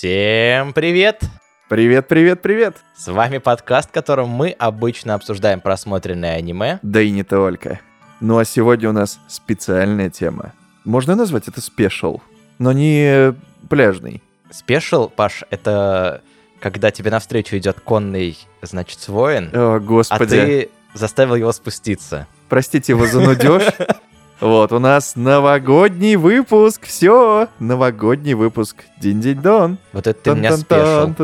Всем привет! Привет, привет, привет! С вами подкаст, в котором мы обычно обсуждаем просмотренное аниме. Да и не только. Ну а сегодня у нас специальная тема. Можно назвать это спешл, но не пляжный. Спешл, Паш, это когда тебе навстречу идет конный, значит, воин, О, а господи. ты заставил его спуститься. Простите его за нудеж. Вот, у нас новогодний выпуск. Все, новогодний выпуск. Динь-динь-дон. Вот это ты меня спешил.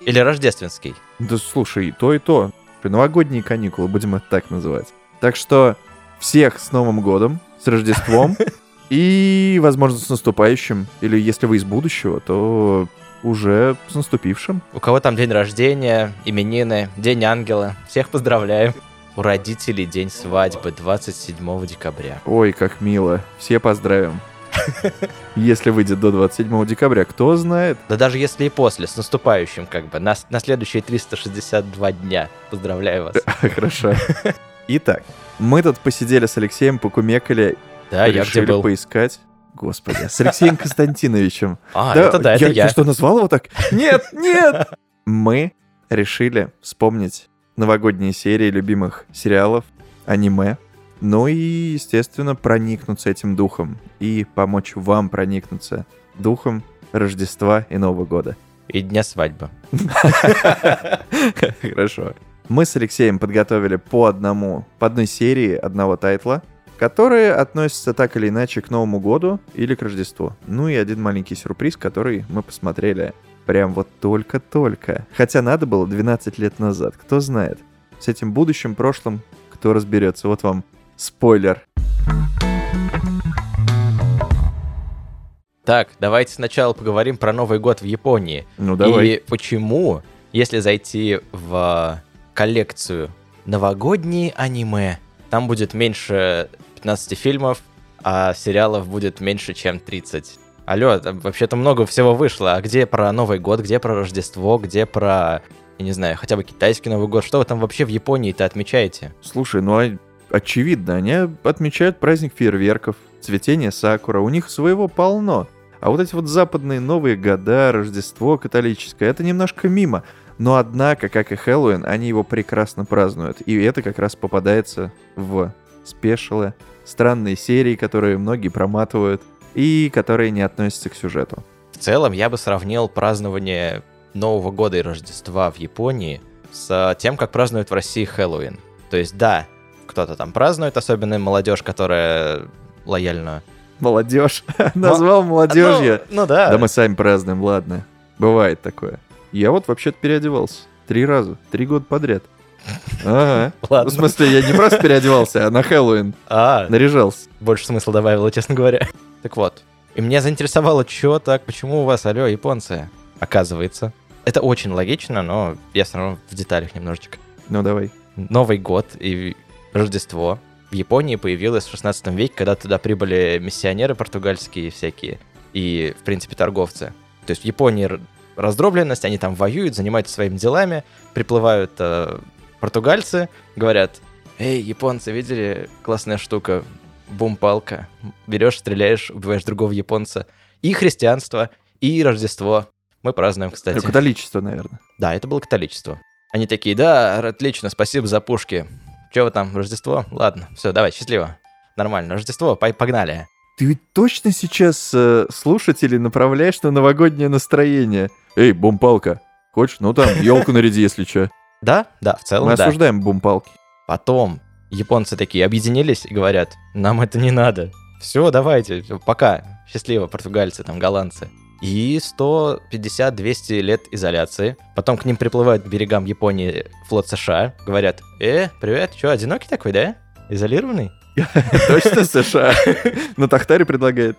Или рождественский. Да слушай, и то, и то. Новогодние каникулы, будем это так называть. Так что всех с Новым годом, с Рождеством и, возможно, с наступающим. Или если вы из будущего, то уже с наступившим. У кого там день рождения, именины, день ангела. Всех поздравляем. У родителей день свадьбы 27 декабря. Ой, как мило. Все поздравим. Если выйдет до 27 декабря, кто знает. Да даже если и после, с наступающим как бы, на, на следующие 362 дня. Поздравляю вас. Хорошо. Итак, мы тут посидели с Алексеем, покумекали, Да, я где был? поискать. Господи, с Алексеем Константиновичем. А, это да, это я. что, назвал его так? Нет, нет! Мы решили вспомнить новогодние серии любимых сериалов, аниме, ну и, естественно, проникнуться этим духом и помочь вам проникнуться духом Рождества и Нового года. И дня свадьбы. Хорошо. Мы с Алексеем подготовили по одному, по одной серии одного тайтла, которые относятся так или иначе к Новому году или к Рождеству. Ну и один маленький сюрприз, который мы посмотрели прям вот только-только. Хотя надо было 12 лет назад, кто знает. С этим будущим, прошлым, кто разберется. Вот вам спойлер. Так, давайте сначала поговорим про Новый год в Японии. Ну давай. И почему, если зайти в коллекцию новогодние аниме, там будет меньше 15 фильмов, а сериалов будет меньше, чем 30. Алло, там вообще-то много всего вышло. А где про Новый год, где про Рождество, где про, я не знаю, хотя бы китайский Новый год? Что вы там вообще в Японии-то отмечаете? Слушай, ну а очевидно, они отмечают праздник фейерверков, цветение сакура, у них своего полно. А вот эти вот западные новые года, Рождество католическое, это немножко мимо. Но однако, как и Хэллоуин, они его прекрасно празднуют. И это как раз попадается в спешилы, странные серии, которые многие проматывают и которые не относятся к сюжету. В целом, я бы сравнил празднование Нового года и Рождества в Японии с тем, как празднуют в России Хэллоуин. То есть, да, кто-то там празднует, особенно молодежь, которая лояльна. Молодежь. Назвал молодежью. Ну, ну да. Да мы сами празднуем, ладно. Бывает такое. Я вот вообще-то переодевался. Три раза. Три года подряд. Ага. Ладно. В смысле, я не просто переодевался, а на Хэллоуин А, наряжался. больше смысла добавило, честно говоря. Так вот. И меня заинтересовало, что так, почему у вас, алло, японцы, оказывается. Это очень логично, но я все равно в деталях немножечко. Ну давай. Новый год и Рождество в Японии появилось в 16 веке, когда туда прибыли миссионеры португальские всякие и, в принципе, торговцы. То есть в Японии раздробленность, они там воюют, занимаются своими делами, приплывают э, португальцы, говорят, «Эй, японцы, видели? Классная штука, бум-палка. Берешь, стреляешь, убиваешь другого японца. И христианство, и Рождество. Мы празднуем, кстати. Ну, католичество, наверное. Да, это было католичество. Они такие, да, отлично, спасибо за пушки. Че вы там, Рождество? Ладно, все, давай, счастливо. Нормально, Рождество, погнали. Ты ведь точно сейчас э, слушателей направляешь на новогоднее настроение? Эй, бумпалка, хочешь? Ну там, елку наряди, если что. Да, да, в целом, Мы да. осуждаем бумпалки. Потом японцы такие объединились и говорят, нам это не надо. Все, давайте, пока. Счастливо, португальцы, там, голландцы. И 150-200 лет изоляции. Потом к ним приплывают к берегам Японии флот США. Говорят, э, привет, что, одинокий такой, да? Изолированный? Точно США? На Тахтаре предлагает.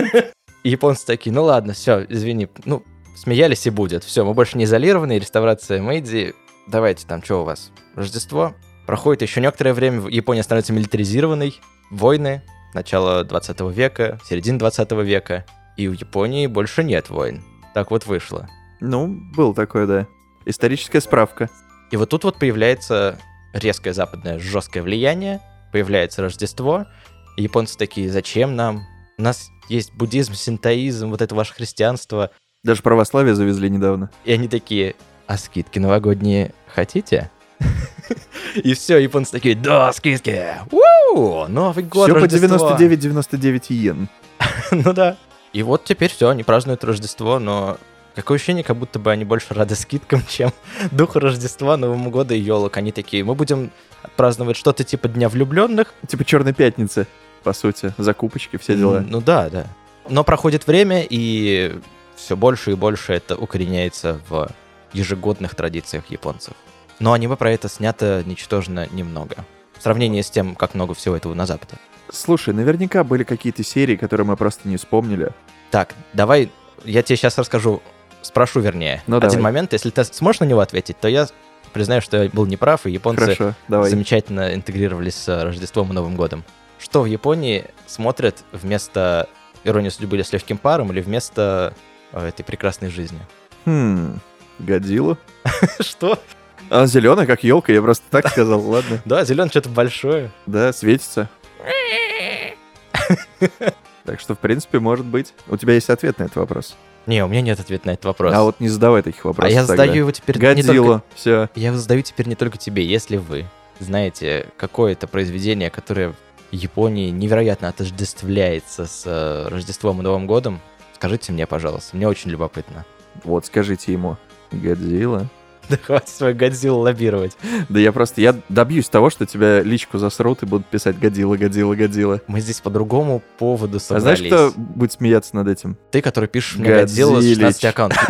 Японцы такие, ну ладно, все, извини, ну, смеялись и будет. Все, мы больше не изолированы, реставрация Мэйдзи. Давайте там, что у вас? Рождество? Проходит еще некоторое время, Япония становится милитаризированной, войны, начало 20 века, середина 20 века, и у Японии больше нет войн. Так вот вышло. Ну, был такой, да. Историческая справка. И вот тут вот появляется резкое западное жесткое влияние, появляется Рождество, и японцы такие, зачем нам У нас есть буддизм, синтоизм, вот это ваше христианство. Даже православие завезли недавно. И они такие, а скидки новогодние хотите? И все, японцы такие, да, скидки! Новый год, Все по Рождество!» 99,99 йен. Ну да. И вот теперь все, они празднуют Рождество, но какое ощущение, как будто бы они больше рады скидкам, чем духу Рождества, Новому года и елок. Они такие, мы будем праздновать что-то типа Дня влюбленных. Типа Черной пятницы, по сути. Закупочки, все дела. Ну да, да. Но проходит время, и все больше и больше это укореняется в ежегодных традициях японцев. Но аниме про это снято ничтожно немного. В сравнении с тем, как много всего этого на Западе. Слушай, наверняка были какие-то серии, которые мы просто не вспомнили. Так, давай, я тебе сейчас расскажу, спрошу вернее. Ну, Один давай. момент, если ты сможешь на него ответить, то я признаю, что я был неправ, и японцы Хорошо, давай. замечательно интегрировались с Рождеством и Новым годом. Что в Японии смотрят вместо «Иронии судьбы» или «С легким паром» или вместо э, этой прекрасной жизни? Хм, Годзилла. Что? А зеленая, как елка, я просто так сказал, ладно. Да, зеленый что-то большое. Да, светится. Так что, в принципе, может быть. У тебя есть ответ на этот вопрос. Не, у меня нет ответа на этот вопрос. А вот не задавай таких А вопросов я тогда. задаю его теперь не только... Годзилла, все. Я его задаю теперь не только тебе. Если вы знаете какое-то произведение, которое в Японии невероятно отождествляется с э, Рождеством и Новым годом, скажите мне, пожалуйста. Мне очень любопытно. Вот, скажите ему. Годзилла. Да хватит свою Годзиллу лоббировать. Да я просто, я добьюсь того, что тебя личку засрут и будут писать Годзилла, Годзилла, Годзилла. Мы здесь по другому поводу А собрались. знаешь, кто будет смеяться над этим? Ты, который пишешь мне Годзиллу с Годзиллич. 16 аккаунтов.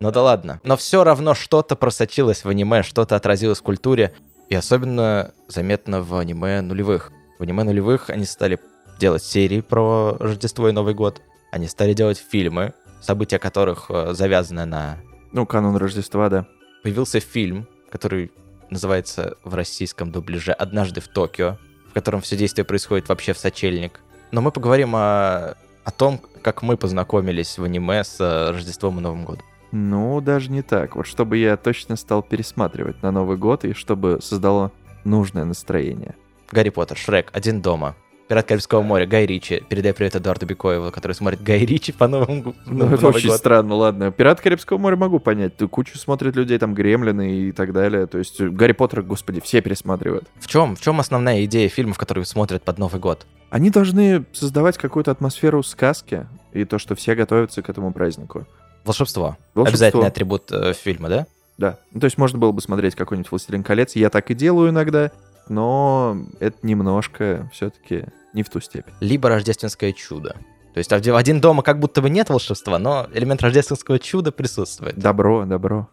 Ну да ладно. Но все равно что-то просочилось в аниме, что-то отразилось в культуре. И особенно заметно в аниме нулевых. В аниме нулевых они стали делать серии про Рождество и Новый год. Они стали делать фильмы, события которых э, завязаны на... Ну, канун Рождества, да. Появился фильм, который называется в российском дубляже «Однажды в Токио», в котором все действие происходит вообще в сочельник. Но мы поговорим о, о том, как мы познакомились в аниме с э, Рождеством и Новым годом. Ну, даже не так. Вот чтобы я точно стал пересматривать на Новый год и чтобы создало нужное настроение. Гарри Поттер, Шрек, Один дома, Пират Карибского моря, Гай Ричи. Передай привет Эдуарду Бекоеву, который смотрит Гай Ричи по новому Ну, это очень странно, ладно. Пират Карибского моря могу понять. Ты кучу смотрит людей, там, Гремлины и так далее. То есть э, Гарри Поттер, господи, все пересматривают. В чем, в чем основная идея фильмов, которые смотрят под Новый год? Они должны создавать какую-то атмосферу сказки и то, что все готовятся к этому празднику. Волшебство. Волшебство. Обязательный атрибут э, фильма, да? Да. Ну, то есть можно было бы смотреть какой-нибудь «Властелин колец». Я так и делаю иногда, но это немножко все-таки не в ту степень. Либо рождественское чудо. То есть в один дома как будто бы нет волшебства, но элемент рождественского чуда присутствует. Добро, добро.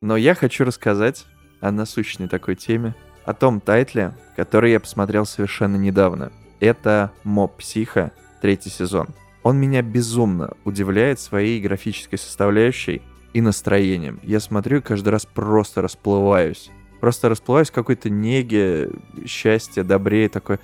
Но я хочу рассказать о насущной такой теме, о том тайтле, который я посмотрел совершенно недавно. Это «Моб Психо», третий сезон. Он меня безумно удивляет своей графической составляющей и настроением. Я смотрю и каждый раз просто расплываюсь. Просто расплываюсь в какой-то неге, счастье, добре, и такой,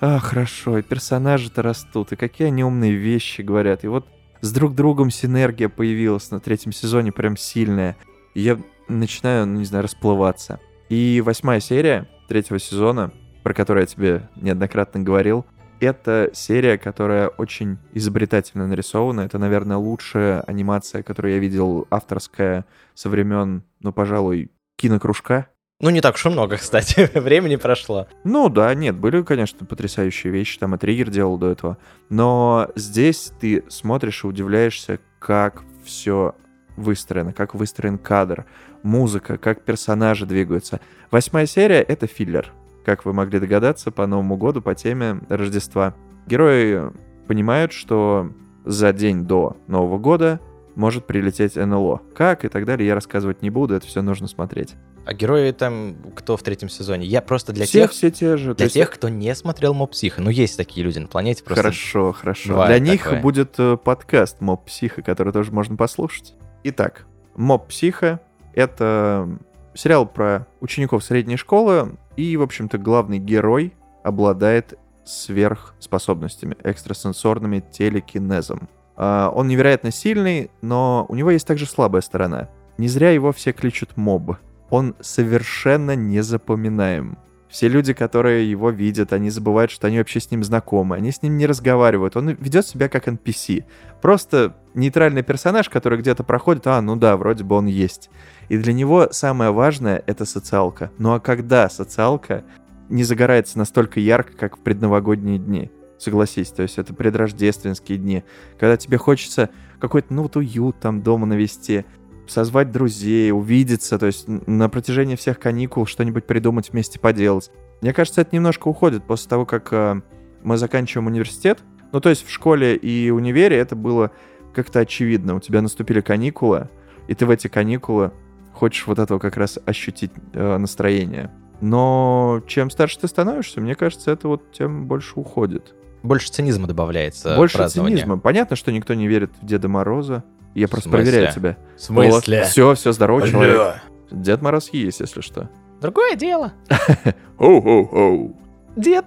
а, хорошо, и персонажи-то растут, и какие они умные вещи говорят. И вот с друг другом синергия появилась на третьем сезоне прям сильная. И я начинаю, ну не знаю, расплываться. И восьмая серия третьего сезона, про которую я тебе неоднократно говорил, это серия, которая очень изобретательно нарисована. Это, наверное, лучшая анимация, которую я видел авторская со времен, ну, пожалуй, кинокружка. Ну, не так уж и много, кстати. Времени прошло. Ну да, нет, были, конечно, потрясающие вещи, там и Триггер делал до этого. Но здесь ты смотришь и удивляешься, как все выстроено, как выстроен кадр, музыка, как персонажи двигаются. Восьмая серия — это филлер, как вы могли догадаться, по Новому году, по теме Рождества. Герои понимают, что за день до Нового года может прилететь НЛО. Как и так далее, я рассказывать не буду, это все нужно смотреть. А герои там кто в третьем сезоне? Я просто для все, тех, все те же. Для есть тех, кто не смотрел Моб Психо. Ну, есть такие люди на планете просто. Хорошо, хорошо. Для них такое. будет э, подкаст Моб Психо, который тоже можно послушать. Итак, Моб Психо — это сериал про учеников средней школы, и, в общем-то, главный герой обладает сверхспособностями, экстрасенсорными телекинезом. А, Он невероятно сильный, но у него есть также слабая сторона. Не зря его все кличут Моб. Он совершенно незапоминаем. Все люди, которые его видят, они забывают, что они вообще с ним знакомы, они с ним не разговаривают. Он ведет себя как NPC. Просто нейтральный персонаж, который где-то проходит, а, ну да, вроде бы он есть. И для него самое важное — это социалка. Ну а когда социалка не загорается настолько ярко, как в предновогодние дни? Согласись, то есть это предрождественские дни, когда тебе хочется какой-то, ну вот уют там дома навести, созвать друзей, увидеться, то есть на протяжении всех каникул что-нибудь придумать вместе поделать. Мне кажется, это немножко уходит после того, как э, мы заканчиваем университет. Ну, то есть в школе и универе это было как-то очевидно. У тебя наступили каникулы, и ты в эти каникулы хочешь вот этого как раз ощутить э, настроение. Но чем старше ты становишься, мне кажется, это вот тем больше уходит. Больше цинизма добавляется. Больше цинизма. Понятно, что никто не верит в Деда Мороза. Я просто проверяю тебя. В смысле? Все, все, здорово, Алло. человек. Дед Мороз есть, если что. Другое дело. Оу-оу-оу. Дед.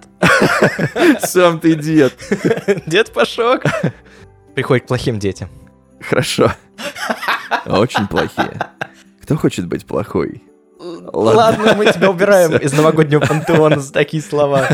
Сам ты дед. Дед Пашок. Приходит к плохим детям. Хорошо. Очень плохие. Кто хочет быть плохой? Ладно, Ладно мы тебя убираем из новогоднего пантеона за такие слова.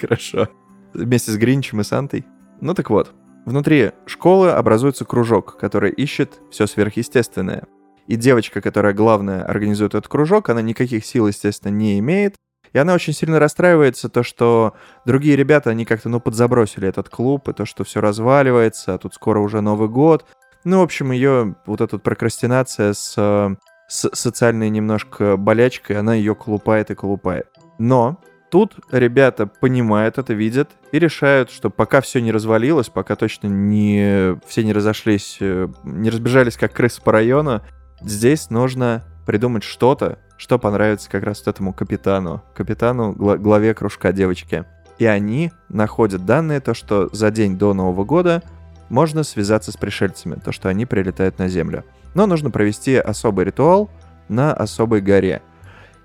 Хорошо. Вместе с Гринчем и Сантой. Ну так вот, внутри школы образуется кружок, который ищет все сверхъестественное. И девочка, которая главная организует этот кружок, она никаких сил, естественно, не имеет. И она очень сильно расстраивается, то, что другие ребята, они как-то, ну, подзабросили этот клуб, и то, что все разваливается, а тут скоро уже Новый год. Ну, в общем, ее вот эта прокрастинация с, с социальной немножко болячкой, она ее колупает и колупает. Но тут ребята понимают это, видят и решают, что пока все не развалилось, пока точно не все не разошлись, э, не разбежались как крысы по району, здесь нужно придумать что-то, что понравится как раз вот этому капитану, капитану, гла- главе кружка девочки. И они находят данные, то, что за день до Нового года можно связаться с пришельцами, то, что они прилетают на Землю. Но нужно провести особый ритуал на особой горе.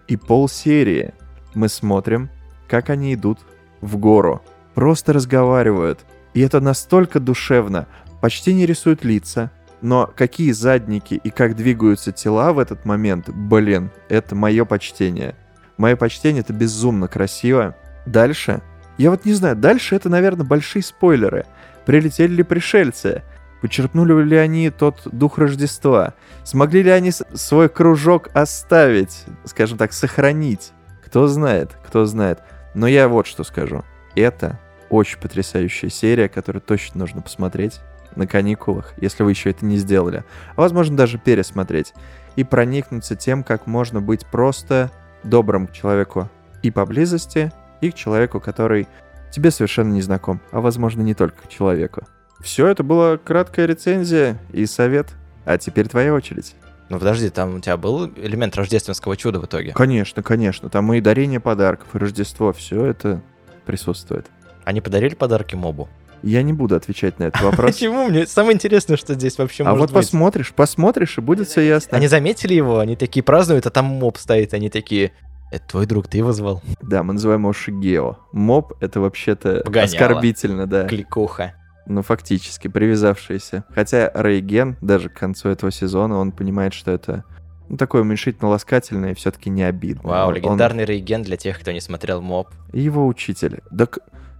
И полсерии мы смотрим, как они идут в гору, просто разговаривают. И это настолько душевно, почти не рисуют лица, но какие задники и как двигаются тела в этот момент, блин, это мое почтение. Мое почтение это безумно красиво. Дальше, я вот не знаю, дальше это, наверное, большие спойлеры. Прилетели ли пришельцы? Почерпнули ли они тот дух Рождества? Смогли ли они свой кружок оставить, скажем так, сохранить? Кто знает, кто знает. Но я вот что скажу. Это очень потрясающая серия, которую точно нужно посмотреть на каникулах, если вы еще это не сделали. А возможно даже пересмотреть. И проникнуться тем, как можно быть просто добрым к человеку и поблизости, и к человеку, который тебе совершенно не знаком, а возможно не только к человеку. Все, это была краткая рецензия и совет. А теперь твоя очередь. Ну подожди, там у тебя был элемент рождественского чуда в итоге? Конечно, конечно. Там и дарение подарков, и Рождество, все это присутствует. Они подарили подарки мобу? Я не буду отвечать на этот вопрос. Почему? Мне самое интересное, что здесь вообще А вот посмотришь, посмотришь, и будет все ясно. Они заметили его, они такие празднуют, а там моб стоит, они такие... Это твой друг, ты его звал? Да, мы называем его Шигео. Моб — это вообще-то оскорбительно, да. Кликуха. Ну, фактически, привязавшиеся. Хотя Рейген, даже к концу этого сезона, он понимает, что это ну, такое уменьшительно-ласкательное и все-таки не обидно. Вау, легендарный он... Рейген для тех, кто не смотрел моб. его учитель. Да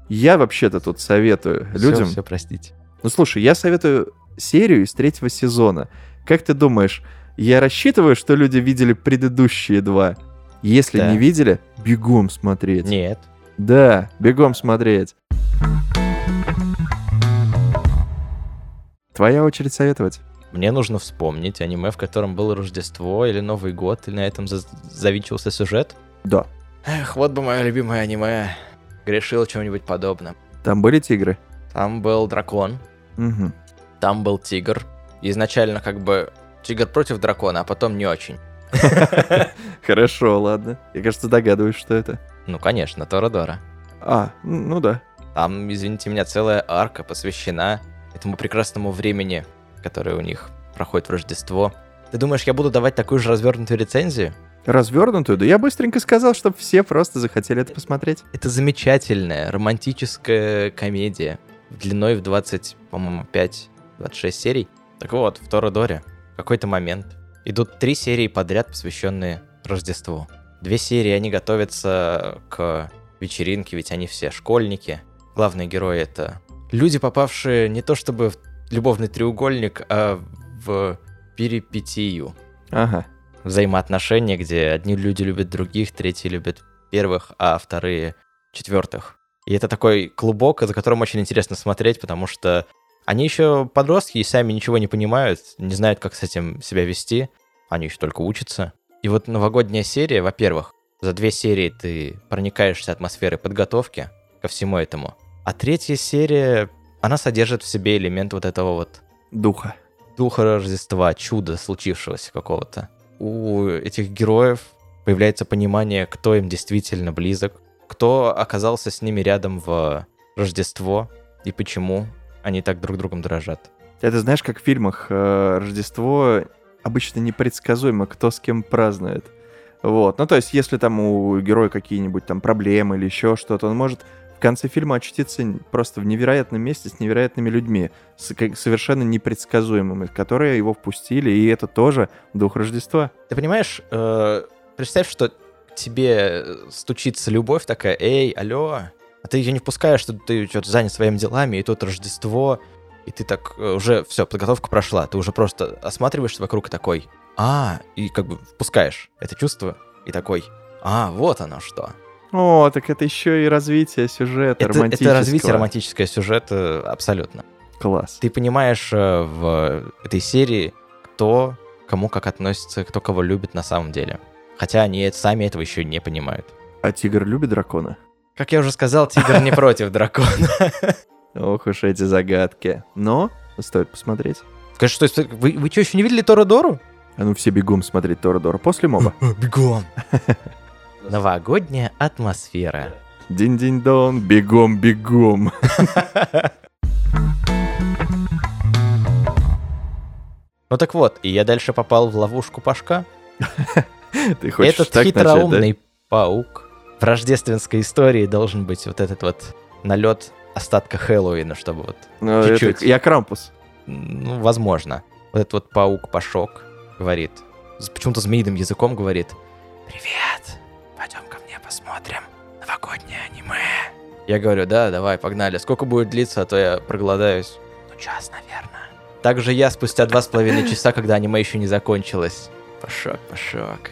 я вообще-то тут советую людям... Все, все, простите. Ну, слушай, я советую серию из третьего сезона. Как ты думаешь, я рассчитываю, что люди видели предыдущие два? Если да. не видели, бегом смотреть. Нет. Да, бегом смотреть. Твоя очередь советовать. Мне нужно вспомнить аниме, в котором было Рождество или Новый год, или на этом за- завинчивался сюжет. Да. Эх, вот бы мое любимое аниме грешил чем-нибудь подобным. Там были тигры? Там был дракон. Угу. Там был тигр. Изначально как бы тигр против дракона, а потом не очень. Хорошо, ладно. Я, кажется, догадываюсь, что это. Ну, конечно, Торадора. А, ну да. Там, извините меня, целая арка посвящена этому прекрасному времени, которое у них проходит в Рождество. Ты думаешь, я буду давать такую же развернутую рецензию? развернутую, да я быстренько сказал, чтобы все просто захотели это посмотреть. Это замечательная романтическая комедия длиной в 20, по-моему, 5-26 серий. Так вот, в Торадоре в какой-то момент идут три серии подряд, посвященные Рождеству. Две серии они готовятся к вечеринке, ведь они все школьники. Главные герои это люди, попавшие не то чтобы в любовный треугольник, а в перипетию. Ага. Взаимоотношения, где одни люди любят других, третьи любят первых, а вторые четвертых. И это такой клубок, за которым очень интересно смотреть, потому что они еще подростки и сами ничего не понимают, не знают, как с этим себя вести. Они еще только учатся. И вот новогодняя серия, во-первых, за две серии ты проникаешься атмосферой подготовки ко всему этому. А третья серия, она содержит в себе элемент вот этого вот Духа. духа Рождества, чуда случившегося какого-то. У этих героев появляется понимание, кто им действительно близок, кто оказался с ними рядом в Рождество и почему они так друг другом дорожат. Это знаешь, как в фильмах э, Рождество обычно непредсказуемо, кто с кем празднует. Вот. Ну, то есть, если там у героя какие-нибудь там проблемы или еще что-то, он может в конце фильма очутиться просто в невероятном месте с невероятными людьми, с, совершенно непредсказуемыми, которые его впустили, и это тоже дух Рождества. Ты понимаешь, э, представь, что тебе стучится любовь такая, эй, алло, а ты ее не впускаешь, что ты что-то занят своими делами, и тут Рождество, и ты так э, уже, все, подготовка прошла, ты уже просто осматриваешься вокруг и такой, а, и как бы впускаешь это чувство, и такой, а, вот оно что. О, так это еще и развитие сюжета Это, романтического. это развитие романтического сюжета абсолютно. Класс. Ты понимаешь э, в этой серии, кто кому как относится, кто кого любит на самом деле. Хотя они сами этого еще не понимают. А тигр любит дракона? Как я уже сказал, тигр не против дракона. Ох уж эти загадки. Но стоит посмотреть. Скажи, что вы, вы что, еще не видели Торадору? А ну все бегом смотреть Торадора после моба. Бегом. Новогодняя атмосфера. Динь-динь-дон, бегом-бегом. Ну так вот, и я дальше попал в ловушку Пашка. Ты хочешь Этот так начать, да? хитроумный паук. В рождественской истории должен быть вот этот вот налет остатка Хэллоуина, чтобы вот, Ну, это- чуть-чуть. Я Крампус. ну, возможно. Вот этот вот паук Пашок говорит, почему-то змеиным языком говорит, «Привет, посмотрим новогоднее аниме». Я говорю, да, давай, погнали. Сколько будет длиться, а то я проголодаюсь. Ну, час, наверное. Также я спустя два с половиной часа, когда аниме еще не закончилось. Пашок, Пашок.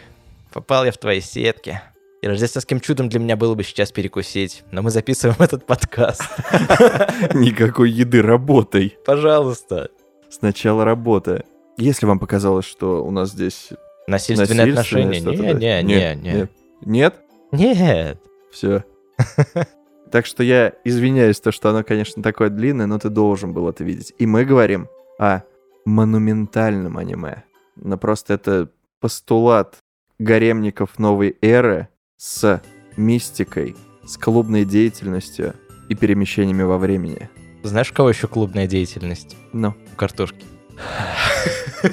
Попал я в твои сетки. И рождественским чудом для меня было бы сейчас перекусить. Но мы записываем этот подкаст. Никакой еды, работай. Пожалуйста. Сначала работа. Если вам показалось, что у нас здесь Насильственные отношения? Не, не, не, не. Нет? Нет? Все. Так что я извиняюсь, то, что оно, конечно, такое длинное, но ты должен был это видеть. И мы говорим о монументальном аниме. Но просто это постулат гаремников новой эры с мистикой, с клубной деятельностью и перемещениями во времени. Знаешь, у кого еще клубная деятельность? Ну, У картошки.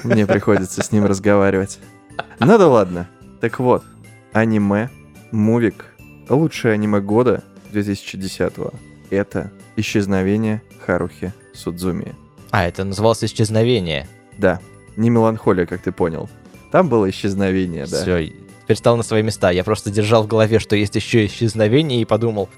мне приходится с ним разговаривать. Ну да ладно. Так вот, аниме, мувик, лучшее аниме года 2010-го. Это «Исчезновение Харухи Судзуми». А, это называлось «Исчезновение». Да, не меланхолия, как ты понял. Там было исчезновение, да. Все, теперь стал на свои места. Я просто держал в голове, что есть еще исчезновение, и подумал,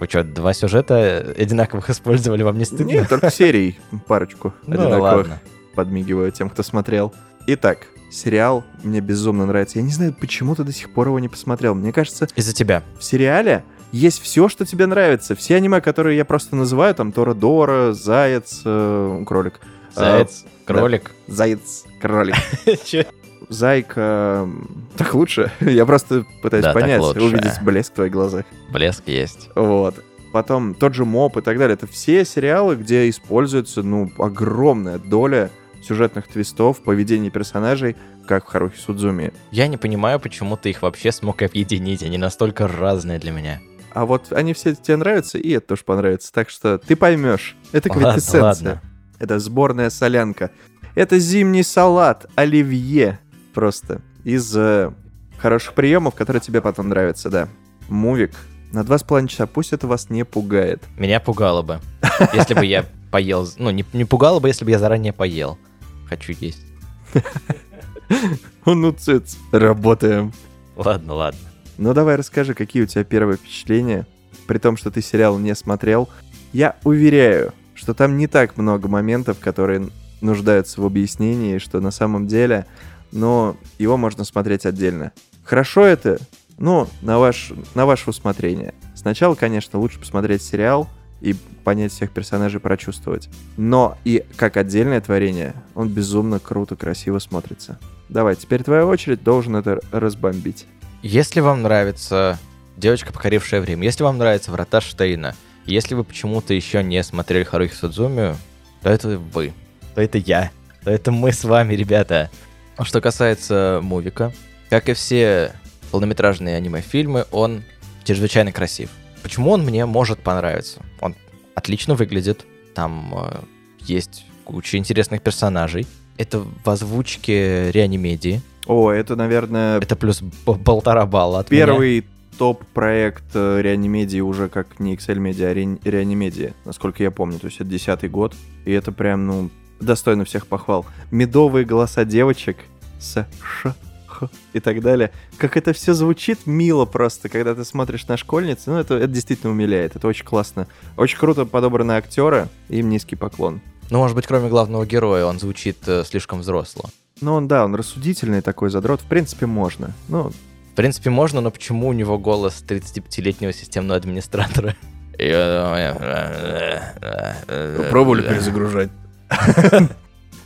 вы что, два сюжета одинаковых использовали, вам не стыдно? Нет, только серий, парочку Ну одинаковых. ладно. Подмигиваю тем, кто смотрел. Итак, сериал мне безумно нравится. Я не знаю, почему ты до сих пор его не посмотрел. Мне кажется, Из-за тебя. в сериале есть все, что тебе нравится. Все аниме, которые я просто называю, там Тора Дора, Заяц, э, кролик. Заяц, кролик. Заяц, кролик. Зайка. м, Так лучше. Я просто пытаюсь Да, понять, увидеть блеск в твоих глазах. Блеск есть. Вот. Потом тот же МОП и так далее. Это все сериалы, где используется, ну, огромная доля сюжетных твистов, поведения персонажей, как в Харухи Судзуми. Я не понимаю, почему ты их вообще смог объединить. Они настолько разные для меня. А вот они все тебе нравятся, и это тоже понравится. Так что ты поймешь. Это квинтэссенция. ладно. Это сборная солянка. Это зимний салат, оливье. Просто из э, хороших приемов, которые тебе потом нравятся, да. Мувик. На два с половиной часа. Пусть это вас не пугает. Меня пугало бы, если бы я поел... Ну, не, не пугало бы, если бы я заранее поел. Хочу есть. Ну, цыц. Работаем. Ладно, ладно. Ну давай расскажи, какие у тебя первые впечатления, при том, что ты сериал не смотрел. Я уверяю, что там не так много моментов, которые нуждаются в объяснении, что на самом деле, но его можно смотреть отдельно. Хорошо это? Ну, на, ваш, на ваше усмотрение. Сначала, конечно, лучше посмотреть сериал и понять всех персонажей, прочувствовать. Но и как отдельное творение, он безумно круто, красиво смотрится. Давай, теперь твоя очередь, должен это разбомбить. Если вам нравится «Девочка, покорившая время», если вам нравится «Врата Штейна», если вы почему-то еще не смотрели Харухи Судзумию, то это вы, то это я, то это мы с вами, ребята. Что касается мувика, как и все полнометражные аниме-фильмы, он чрезвычайно красив. Почему он мне может понравиться? Он отлично выглядит, там э, есть куча интересных персонажей. Это в озвучке реанимедии. О, это, наверное, Это плюс полтора балла от меня. первый топ-проект э, Реанимедии уже как не Excel Media, а Ре- Реанимедия, насколько я помню. То есть это десятый год, и это прям, ну, достойно всех похвал. Медовые голоса девочек с ш, х и так далее. Как это все звучит мило просто, когда ты смотришь на школьниц. Ну, это, это действительно умиляет. Это очень классно. Очень круто подобраны актеры. Им низкий поклон. Ну, может быть, кроме главного героя, он звучит э, слишком взросло. Ну, он, да, он рассудительный такой задрот. В принципе, можно. Ну, В принципе, можно, но почему у него голос 35-летнего системного администратора? Пробовали перезагружать.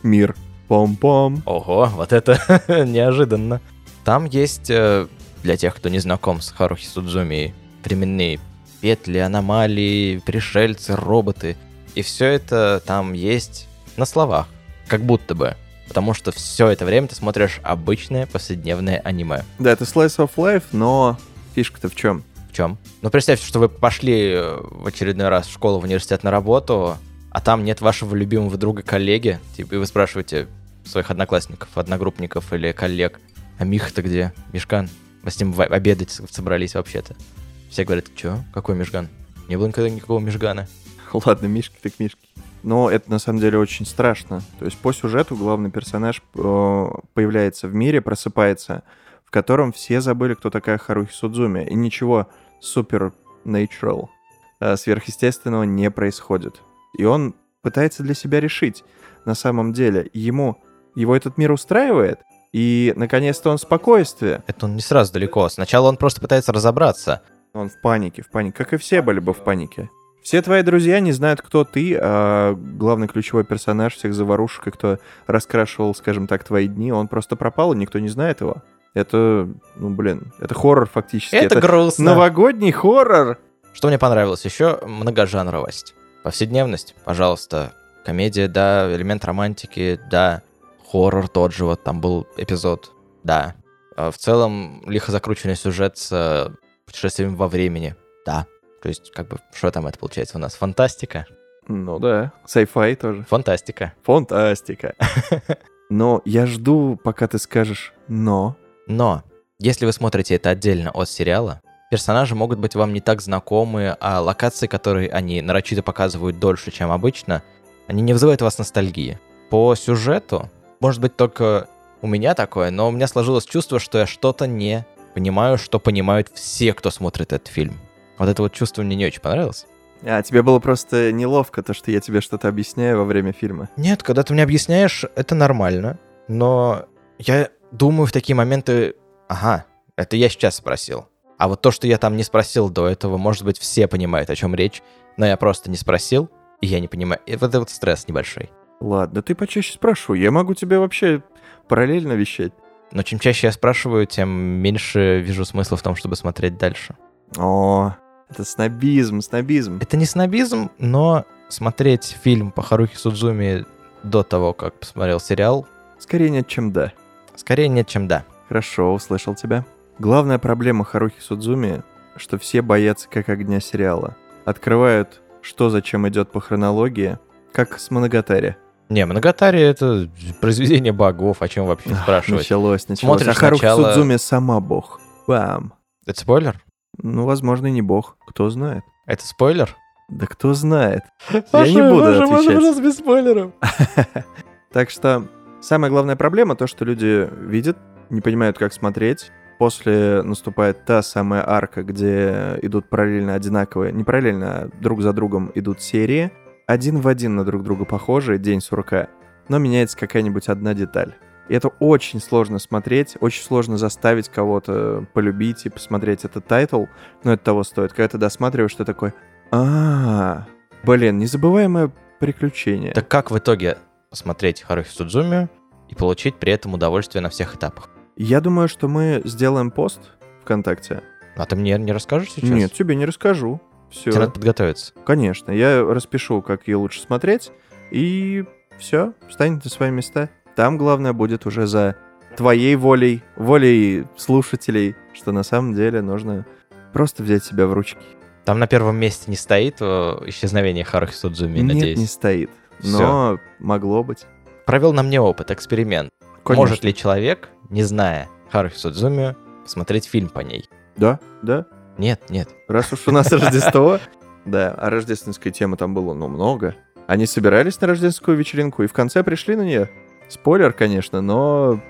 Мир. Пом-пом. Ого, вот это неожиданно. Там есть, э, для тех, кто не знаком с Харухи Судзуми, временные петли, аномалии, пришельцы, роботы. И все это там есть на словах, как будто бы. Потому что все это время ты смотришь обычное повседневное аниме. Да, это slice of life, но фишка-то в чем? В чем? Ну, представьте, что вы пошли э, в очередной раз в школу, в университет на работу, а там нет вашего любимого друга, коллеги, типа, и вы спрашиваете своих одноклассников, одногруппников или коллег, а Миха-то где? Мишкан? Мы с ним обедать собрались вообще-то. Все говорят, что? Какой Мишган? Не было никогда никакого Мишгана. Ладно, Мишки так Мишки. Но это на самом деле очень страшно. То есть по сюжету главный персонаж э, появляется в мире, просыпается, в котором все забыли, кто такая Харухи Судзуми. И ничего супер natural, э, сверхъестественного не происходит. И он пытается для себя решить. На самом деле, ему, его этот мир устраивает, и наконец-то он в спокойствии. Это он не сразу далеко. Сначала он просто пытается разобраться. Он в панике, в панике, как и все были бы в панике. Все твои друзья не знают, кто ты, а главный ключевой персонаж всех заварушек, и кто раскрашивал, скажем так, твои дни, он просто пропал, и никто не знает его. Это, ну, блин, это хоррор фактически. Это, грустно. новогодний хоррор. Что мне понравилось еще? Многожанровость. Повседневность, пожалуйста. Комедия, да. Элемент романтики, да. Хоррор тот же, вот там был эпизод, да. А В целом, лихо закрученный сюжет с э, путешествием во времени, да. То есть, как бы, что там это получается у нас? Фантастика? Ну да, sci-fi тоже. Фантастика. Фантастика. Но я жду, пока ты скажешь «но». Но, если вы смотрите это отдельно от сериала, персонажи могут быть вам не так знакомы, а локации, которые они нарочито показывают дольше, чем обычно, они не вызывают у вас ностальгии. По сюжету, может быть, только у меня такое, но у меня сложилось чувство, что я что-то не понимаю, что понимают все, кто смотрит этот фильм. Вот это вот чувство мне не очень понравилось. А, тебе было просто неловко то, что я тебе что-то объясняю во время фильма. Нет, когда ты мне объясняешь, это нормально, но я думаю в такие моменты, ага, это я сейчас спросил. А вот то, что я там не спросил до этого, может быть, все понимают, о чем речь, но я просто не спросил, и я не понимаю. И вот это вот стресс небольшой. Ладно, ты почаще спрашивай. Я могу тебе вообще параллельно вещать. Но чем чаще я спрашиваю, тем меньше вижу смысла в том, чтобы смотреть дальше. О, это снобизм, снобизм. Это не снобизм, но смотреть фильм по Харухи Судзуми до того, как посмотрел сериал, Скорее нет, чем да. скорее нет, чем да. Хорошо, услышал тебя. Главная проблема Харухи Судзуми, что все боятся как огня сериала. Открывают, что зачем идет по хронологии, как с Моногатари. Не, Моногатари — это произведение богов, о чем вообще спрашивать? Началось, началось. Смотришь а Харухи сначала- Судзуми сама бог. Бам. Это спойлер? Ну, возможно, и не бог. Кто знает. Это спойлер? Да кто знает. Я не буду отвечать. без спойлеров. Так что самая главная проблема то, что люди видят, не понимают, как смотреть, после наступает та самая арка, где идут параллельно одинаковые, не параллельно, а друг за другом идут серии, один в один на друг друга похожие, день сурка, но меняется какая-нибудь одна деталь. И это очень сложно смотреть, очень сложно заставить кого-то полюбить и посмотреть этот тайтл, но это того стоит. Когда ты досматриваешь, ты такой, а, блин, незабываемое приключение. Так как в итоге посмотреть Харухи Судзуми и получить при этом удовольствие на всех этапах? Я думаю, что мы сделаем пост ВКонтакте. А ты мне не расскажешь сейчас? Нет, тебе не расскажу. Все. Тебе надо подготовиться. Конечно, я распишу, как ее лучше смотреть, и все, встанет на свои места. Там главное будет уже за твоей волей, волей слушателей, что на самом деле нужно просто взять себя в ручки. Там на первом месте не стоит э, исчезновение Харухи Судзуми, Нет, надеюсь. не стоит. Но могло быть. Провел на мне опыт, эксперимент. Конечно. Может ли человек, не зная Харухи Судзуми, посмотреть фильм по ней? Да, да. Нет, нет. Раз уж у нас Рождество, да, а рождественской темы там было, ну, много. Они собирались на рождественскую вечеринку и в конце пришли на нее. Спойлер, конечно, но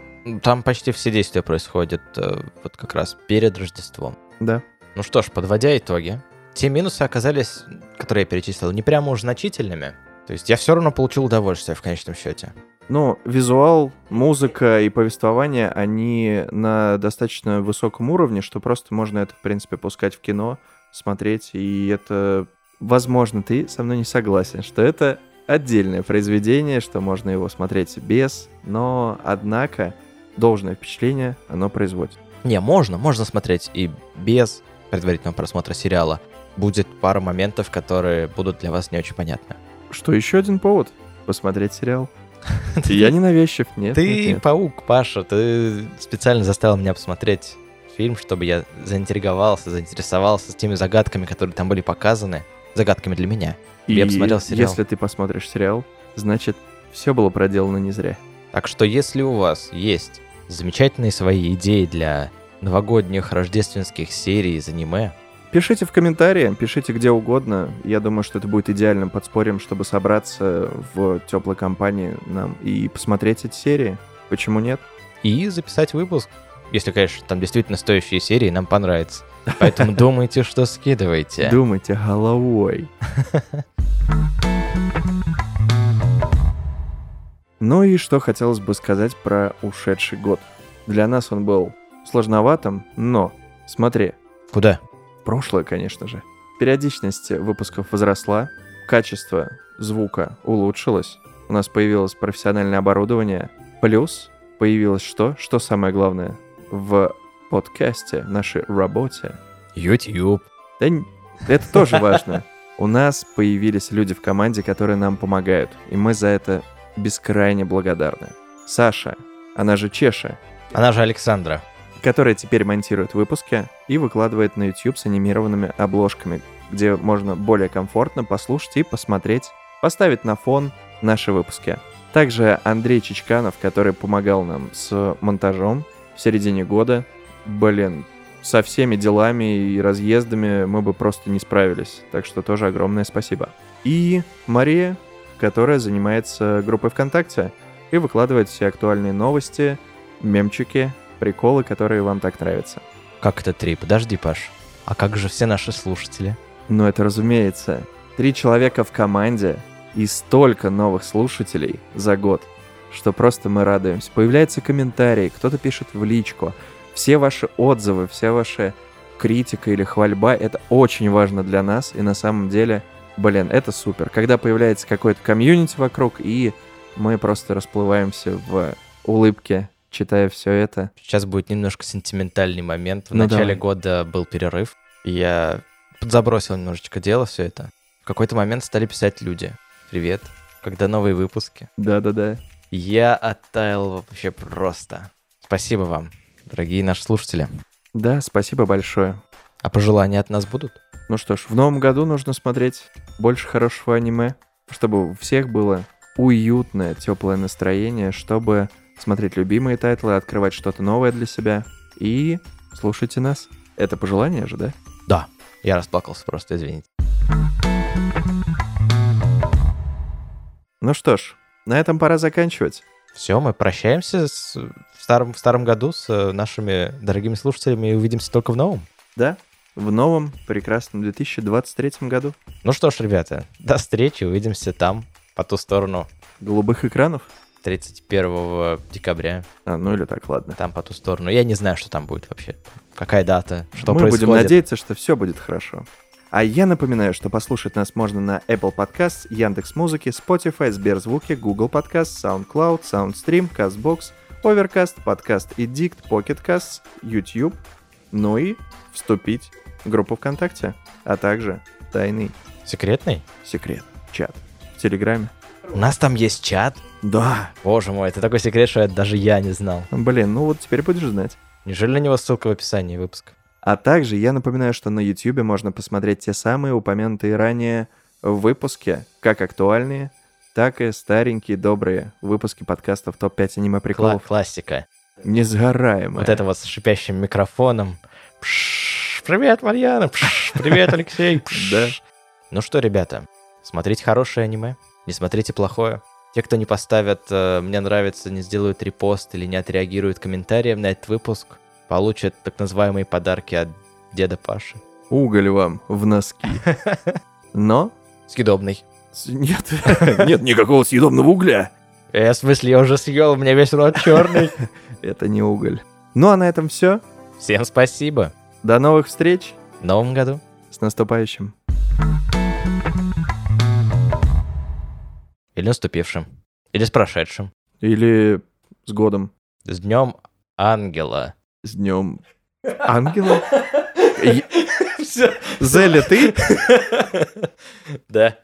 Там почти все действия происходят э, вот как раз перед Рождеством. да. Ну что ж, подводя итоги, те минусы оказались, которые я перечислил, не прямо уж значительными. То есть я все равно получил удовольствие в конечном счете. Ну, визуал, музыка и повествование, они на достаточно высоком уровне, что просто можно это, в принципе, пускать в кино, смотреть, и это... Возможно, ты со мной не согласен, что это отдельное произведение, что можно его смотреть без, но, однако, должное впечатление оно производит. Не, можно, можно смотреть и без предварительного просмотра сериала. Будет пара моментов, которые будут для вас не очень понятны. Что, еще один повод посмотреть сериал? Я не навязчив, нет. Ты паук, Паша, ты специально заставил меня посмотреть фильм, чтобы я заинтриговался, заинтересовался теми загадками, которые там были показаны. Загадками для меня. И Я посмотрел сериал. если ты посмотришь сериал, значит, все было проделано не зря. Так что если у вас есть замечательные свои идеи для новогодних рождественских серий из аниме, Пишите в комментарии, пишите где угодно. Я думаю, что это будет идеальным подспорьем, чтобы собраться в теплой компании нам и посмотреть эти серии. Почему нет? и записать выпуск. Если, конечно, там действительно стоящие серии, нам понравится. Поэтому думайте, что скидывайте. Думайте головой. Ну и что хотелось бы сказать про ушедший год. Для нас он был сложноватым, но смотри, Куда? Прошлое, конечно же. Периодичность выпусков возросла, качество звука улучшилось, у нас появилось профессиональное оборудование, плюс появилось что? Что самое главное? В подкасте, нашей работе. YouTube. Да это тоже важно. У нас появились люди в команде, которые нам помогают, и мы за это бескрайне благодарны. Саша, она же Чеша, Она же Александра. Которая теперь монтирует выпуски и выкладывает на YouTube с анимированными обложками, где можно более комфортно послушать и посмотреть, поставить на фон наши выпуски. Также Андрей Чичканов, который помогал нам с монтажом в середине года. Блин, со всеми делами и разъездами мы бы просто не справились. Так что тоже огромное спасибо. И Мария, которая занимается группой ВКонтакте и выкладывает все актуальные новости, мемчики, приколы, которые вам так нравятся. Как это три? Подожди, Паш. А как же все наши слушатели? Ну, это разумеется. Три человека в команде и столько новых слушателей за год, что просто мы радуемся. Появляются комментарии, кто-то пишет в личку. Все ваши отзывы, вся ваша критика или хвальба, это очень важно для нас. И на самом деле, блин, это супер. Когда появляется какой-то комьюнити вокруг, и мы просто расплываемся в улыбке, читая все это. Сейчас будет немножко сентиментальный момент. В Ну, начале давай. года был перерыв, и я подзабросил немножечко дело все это. В какой-то момент стали писать люди. Привет, когда новые выпуски? Да-да-да. Я оттаял вообще просто. Спасибо вам, дорогие наши слушатели. Да, спасибо большое. А пожелания от нас будут? Ну что ж, в новом году нужно смотреть больше хорошего аниме, чтобы у всех было уютное, теплое настроение, чтобы смотреть любимые тайтлы, открывать что-то новое для себя и слушайте нас. Это пожелание же, да? Да. Я расплакался просто, извините. Ну что ж, на этом пора заканчивать. Все, мы прощаемся с, с старом, в старом году с э, нашими дорогими слушателями и увидимся только в новом. Да, в новом прекрасном 2023 году. Ну что ж, ребята, до встречи, увидимся там, по ту сторону, Голубых экранов? 31 декабря, А, ну или так, ладно. там по ту сторону. Я не знаю, что там будет вообще. Какая дата, что Мы происходит. будем надеяться, что все будет хорошо. А я напоминаю, что послушать нас можно на Apple Podcasts, Яндекс.Музыке, Spotify, Сберзвуке, Google Podcasts, SoundCloud, SoundStream, CastBox, Overcast, Podcast Edict, Pocket Casts, YouTube, ну и вступить в группу ВКонтакте, а также тайный Секретный? секрет, чат в Телеграме. У нас там есть чат. Да, Боже мой, это такой секрет, что это даже я не знал. блин, ну вот теперь будешь знать. Неужели на него ссылка в описании выпуска? А также я напоминаю, что на YouTube можно посмотреть те самые упомянутые ранее выпуски, как актуальные, так и старенькие добрые выпуски подкастов ТОП-5 аниме Кла- приколов. классика. Несгораемые. Вот это вот с шипящим микрофоном. Пш, Привет, Марьяна. Пш, Привет, Алексей. Пш. Да. Ну что, ребята, смотрите хорошее аниме, не смотрите плохое. Те, кто не поставят э, «мне нравится», не сделают репост или не отреагируют комментарием на этот выпуск, получат так называемые подарки от деда Паши. Уголь вам в носки. Но... Съедобный. Нет, нет никакого съедобного угля. Э, в смысле, я уже съел, у меня весь рот черный. Это не уголь. Ну а на этом все. Всем спасибо. До новых встреч. В новом году. С наступающим. Или наступившим. Или с прошедшим. Или с годом. С днем ангела. С днем ангела. Зеля, ты? Да.